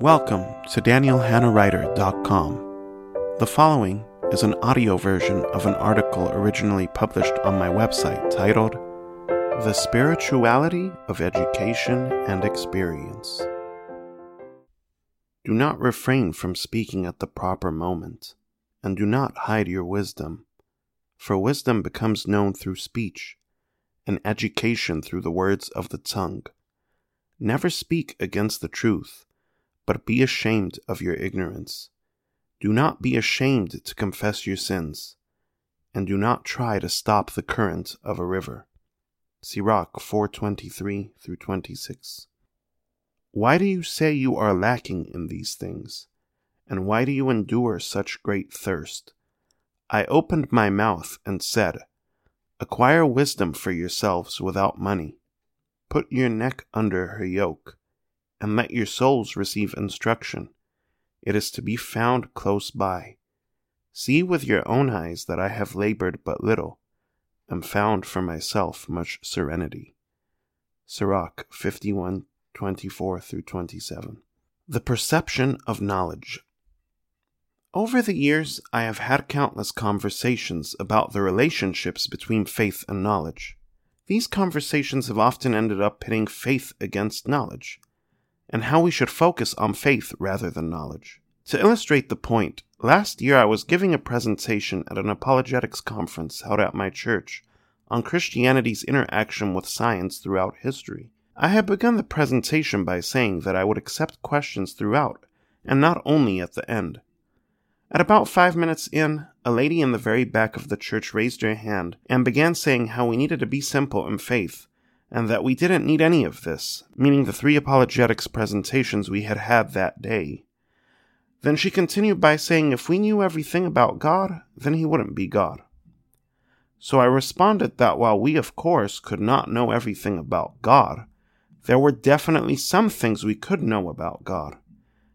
Welcome to DanielHannaWriter.com. The following is an audio version of an article originally published on my website titled The Spirituality of Education and Experience. Do not refrain from speaking at the proper moment, and do not hide your wisdom, for wisdom becomes known through speech, and education through the words of the tongue. Never speak against the truth but be ashamed of your ignorance. Do not be ashamed to confess your sins, and do not try to stop the current of a river. Sirach 423 through 26. Why do you say you are lacking in these things? And why do you endure such great thirst? I opened my mouth and said, Acquire wisdom for yourselves without money. Put your neck under her yoke and let your souls receive instruction. It is to be found close by. See with your own eyes that I have labored but little, and found for myself much serenity. Sirach 51 24 through 27. The perception of knowledge. Over the years, I have had countless conversations about the relationships between faith and knowledge. These conversations have often ended up pitting faith against knowledge and how we should focus on faith rather than knowledge. To illustrate the point, last year I was giving a presentation at an apologetics conference held at my church on Christianity's interaction with science throughout history. I had begun the presentation by saying that I would accept questions throughout, and not only at the end. At about five minutes in, a lady in the very back of the church raised her hand and began saying how we needed to be simple in faith and that we didn't need any of this, meaning the three apologetics presentations we had had that day. Then she continued by saying if we knew everything about God, then he wouldn't be God. So I responded that while we, of course, could not know everything about God, there were definitely some things we could know about God,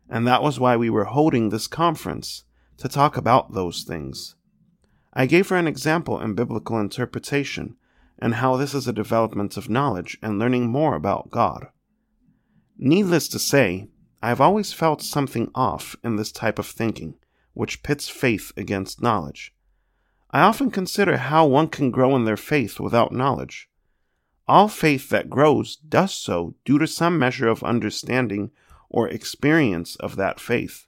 and that was why we were holding this conference, to talk about those things. I gave her an example in biblical interpretation and how this is a development of knowledge and learning more about God. Needless to say, I have always felt something off in this type of thinking, which pits faith against knowledge. I often consider how one can grow in their faith without knowledge. All faith that grows does so due to some measure of understanding or experience of that faith.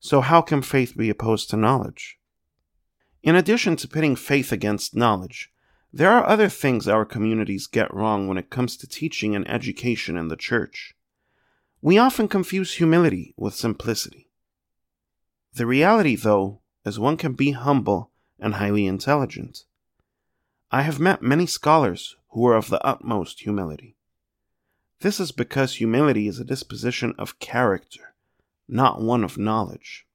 So, how can faith be opposed to knowledge? In addition to pitting faith against knowledge, there are other things our communities get wrong when it comes to teaching and education in the church. We often confuse humility with simplicity. The reality, though, is one can be humble and highly intelligent. I have met many scholars who are of the utmost humility. This is because humility is a disposition of character, not one of knowledge.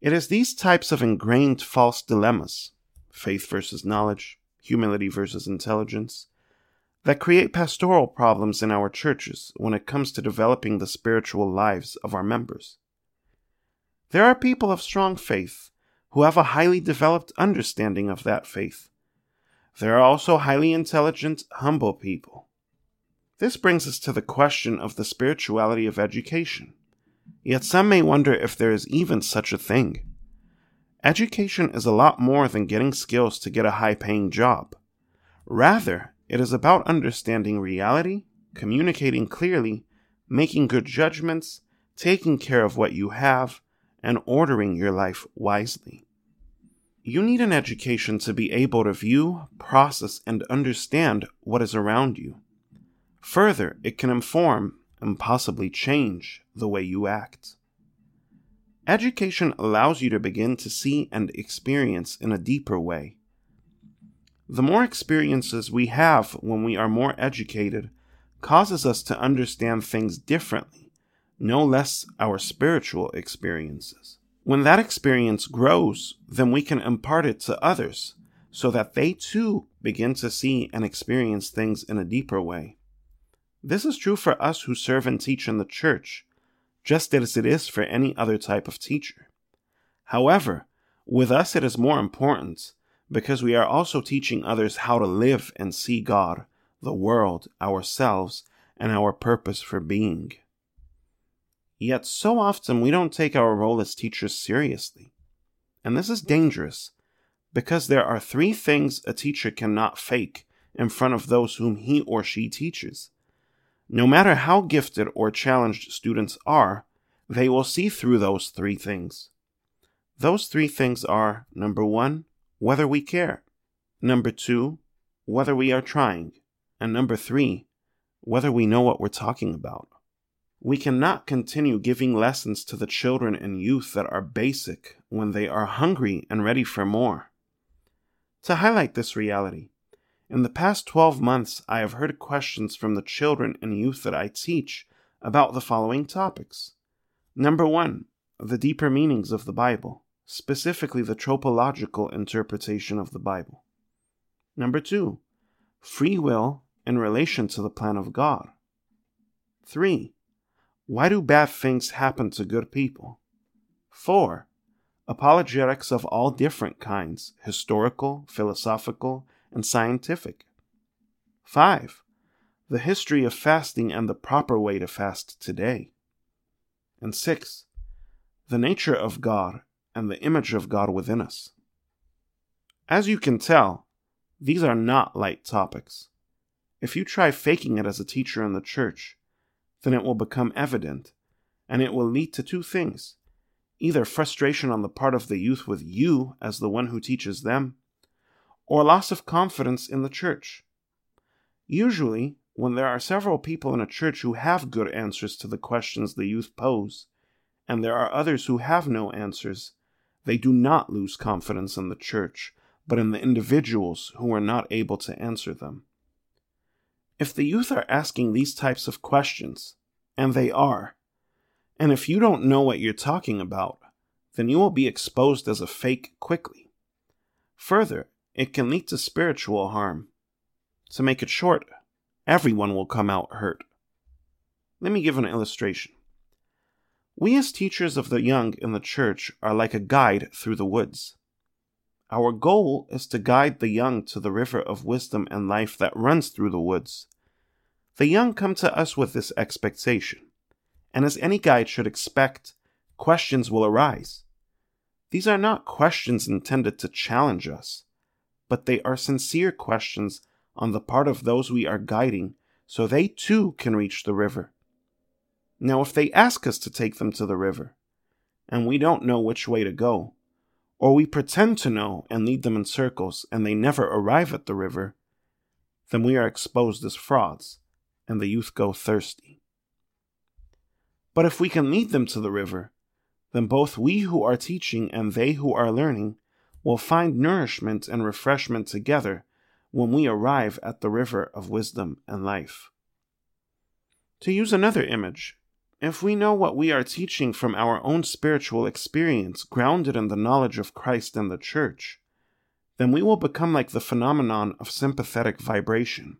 It is these types of ingrained false dilemmas faith versus knowledge, humility versus intelligence, that create pastoral problems in our churches when it comes to developing the spiritual lives of our members. There are people of strong faith who have a highly developed understanding of that faith. There are also highly intelligent, humble people. This brings us to the question of the spirituality of education. Yet some may wonder if there is even such a thing. Education is a lot more than getting skills to get a high paying job. Rather, it is about understanding reality, communicating clearly, making good judgments, taking care of what you have, and ordering your life wisely. You need an education to be able to view, process, and understand what is around you. Further, it can inform and possibly change the way you act. Education allows you to begin to see and experience in a deeper way. The more experiences we have when we are more educated causes us to understand things differently, no less our spiritual experiences. When that experience grows, then we can impart it to others so that they too begin to see and experience things in a deeper way. This is true for us who serve and teach in the church just as it is for any other type of teacher. However, with us it is more important because we are also teaching others how to live and see God, the world, ourselves, and our purpose for being. Yet so often we don't take our role as teachers seriously. And this is dangerous because there are three things a teacher cannot fake in front of those whom he or she teaches. No matter how gifted or challenged students are, they will see through those three things. Those three things are number one, whether we care, number two, whether we are trying, and number three, whether we know what we're talking about. We cannot continue giving lessons to the children and youth that are basic when they are hungry and ready for more. To highlight this reality, in the past 12 months, I have heard questions from the children and youth that I teach about the following topics. Number one, the deeper meanings of the Bible, specifically the tropological interpretation of the Bible. Number two, free will in relation to the plan of God. Three, why do bad things happen to good people? 4. Apologetics of all different kinds historical, philosophical, and scientific. 5. The history of fasting and the proper way to fast today. And 6. The nature of God and the image of God within us. As you can tell, these are not light topics. If you try faking it as a teacher in the church, then it will become evident, and it will lead to two things either frustration on the part of the youth with you as the one who teaches them, or loss of confidence in the church. Usually, when there are several people in a church who have good answers to the questions the youth pose, and there are others who have no answers, they do not lose confidence in the church, but in the individuals who are not able to answer them. If the youth are asking these types of questions, and they are, and if you don't know what you're talking about, then you will be exposed as a fake quickly. Further, it can lead to spiritual harm. To make it short, everyone will come out hurt. Let me give an illustration. We, as teachers of the young in the church, are like a guide through the woods. Our goal is to guide the young to the river of wisdom and life that runs through the woods. The young come to us with this expectation, and as any guide should expect, questions will arise. These are not questions intended to challenge us, but they are sincere questions on the part of those we are guiding so they too can reach the river. Now, if they ask us to take them to the river, and we don't know which way to go, or we pretend to know and lead them in circles and they never arrive at the river, then we are exposed as frauds, and the youth go thirsty. But if we can lead them to the river, then both we who are teaching and they who are learning will find nourishment and refreshment together when we arrive at the river of wisdom and life. To use another image, if we know what we are teaching from our own spiritual experience, grounded in the knowledge of Christ and the Church, then we will become like the phenomenon of sympathetic vibration.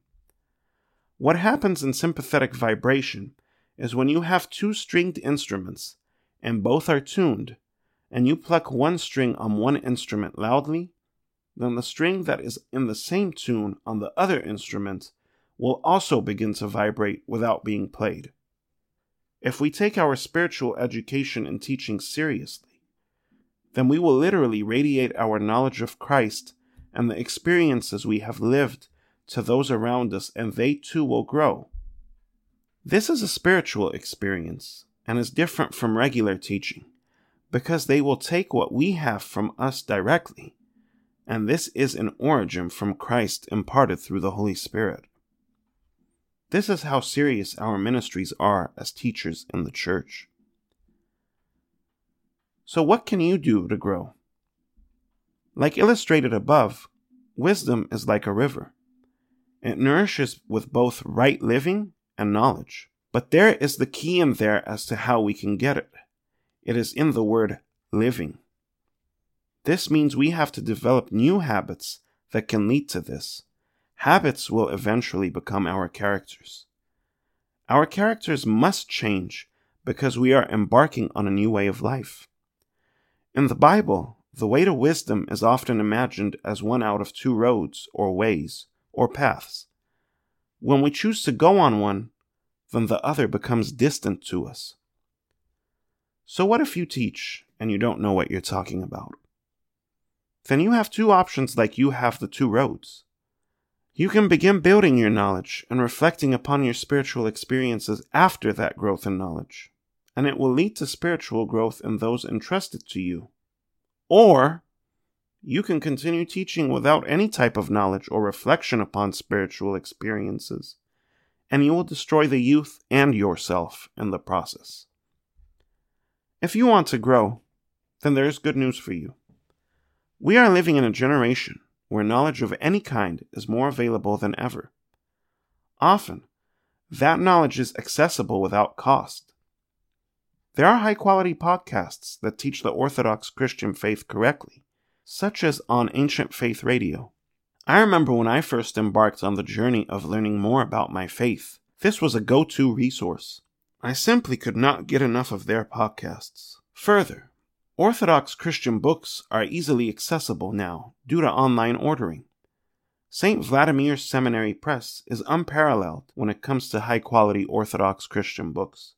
What happens in sympathetic vibration is when you have two stringed instruments and both are tuned, and you pluck one string on one instrument loudly, then the string that is in the same tune on the other instrument will also begin to vibrate without being played. If we take our spiritual education and teaching seriously, then we will literally radiate our knowledge of Christ and the experiences we have lived to those around us, and they too will grow. This is a spiritual experience and is different from regular teaching because they will take what we have from us directly, and this is an origin from Christ imparted through the Holy Spirit. This is how serious our ministries are as teachers in the church. So, what can you do to grow? Like illustrated above, wisdom is like a river. It nourishes with both right living and knowledge. But there is the key in there as to how we can get it. It is in the word living. This means we have to develop new habits that can lead to this. Habits will eventually become our characters. Our characters must change because we are embarking on a new way of life. In the Bible, the way to wisdom is often imagined as one out of two roads, or ways, or paths. When we choose to go on one, then the other becomes distant to us. So, what if you teach and you don't know what you're talking about? Then you have two options like you have the two roads. You can begin building your knowledge and reflecting upon your spiritual experiences after that growth in knowledge, and it will lead to spiritual growth in those entrusted to you. Or you can continue teaching without any type of knowledge or reflection upon spiritual experiences, and you will destroy the youth and yourself in the process. If you want to grow, then there is good news for you. We are living in a generation where knowledge of any kind is more available than ever. Often, that knowledge is accessible without cost. There are high quality podcasts that teach the Orthodox Christian faith correctly, such as on Ancient Faith Radio. I remember when I first embarked on the journey of learning more about my faith, this was a go to resource. I simply could not get enough of their podcasts. Further, Orthodox Christian books are easily accessible now due to online ordering. St. Vladimir's Seminary Press is unparalleled when it comes to high quality Orthodox Christian books.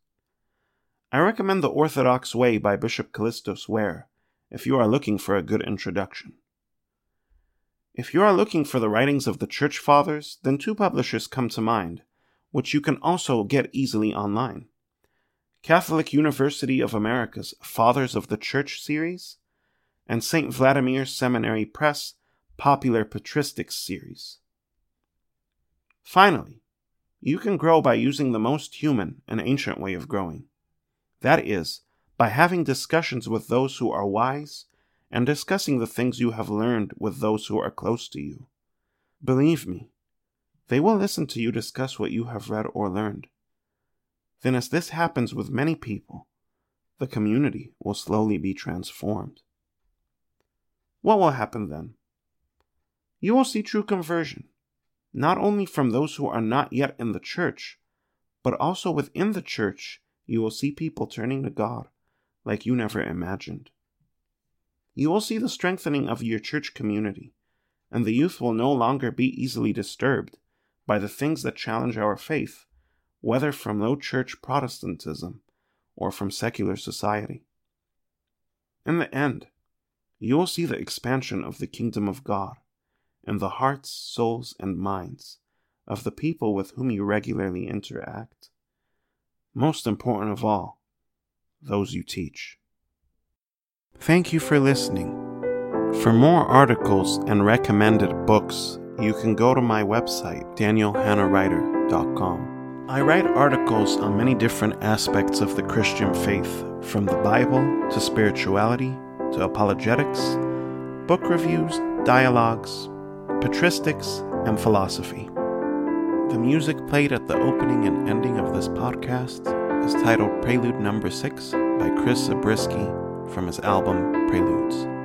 I recommend The Orthodox Way by Bishop Kallistos Ware if you are looking for a good introduction. If you are looking for the writings of the Church Fathers, then two publishers come to mind, which you can also get easily online. Catholic University of America's Fathers of the Church series, and St. Vladimir Seminary Press Popular Patristics series. Finally, you can grow by using the most human and ancient way of growing. That is, by having discussions with those who are wise and discussing the things you have learned with those who are close to you. Believe me, they will listen to you discuss what you have read or learned then as this happens with many people, the community will slowly be transformed. What will happen then? You will see true conversion, not only from those who are not yet in the church, but also within the church, you will see people turning to God like you never imagined. You will see the strengthening of your church community, and the youth will no longer be easily disturbed by the things that challenge our faith whether from low church Protestantism or from secular society. In the end, you will see the expansion of the kingdom of God in the hearts, souls, and minds of the people with whom you regularly interact. Most important of all, those you teach. Thank you for listening. For more articles and recommended books, you can go to my website, danielhannawriter.com. I write articles on many different aspects of the Christian faith, from the Bible to spirituality to apologetics, book reviews, dialogues, patristics, and philosophy. The music played at the opening and ending of this podcast is titled Prelude Number 6 by Chris Zabriskie from his album Preludes.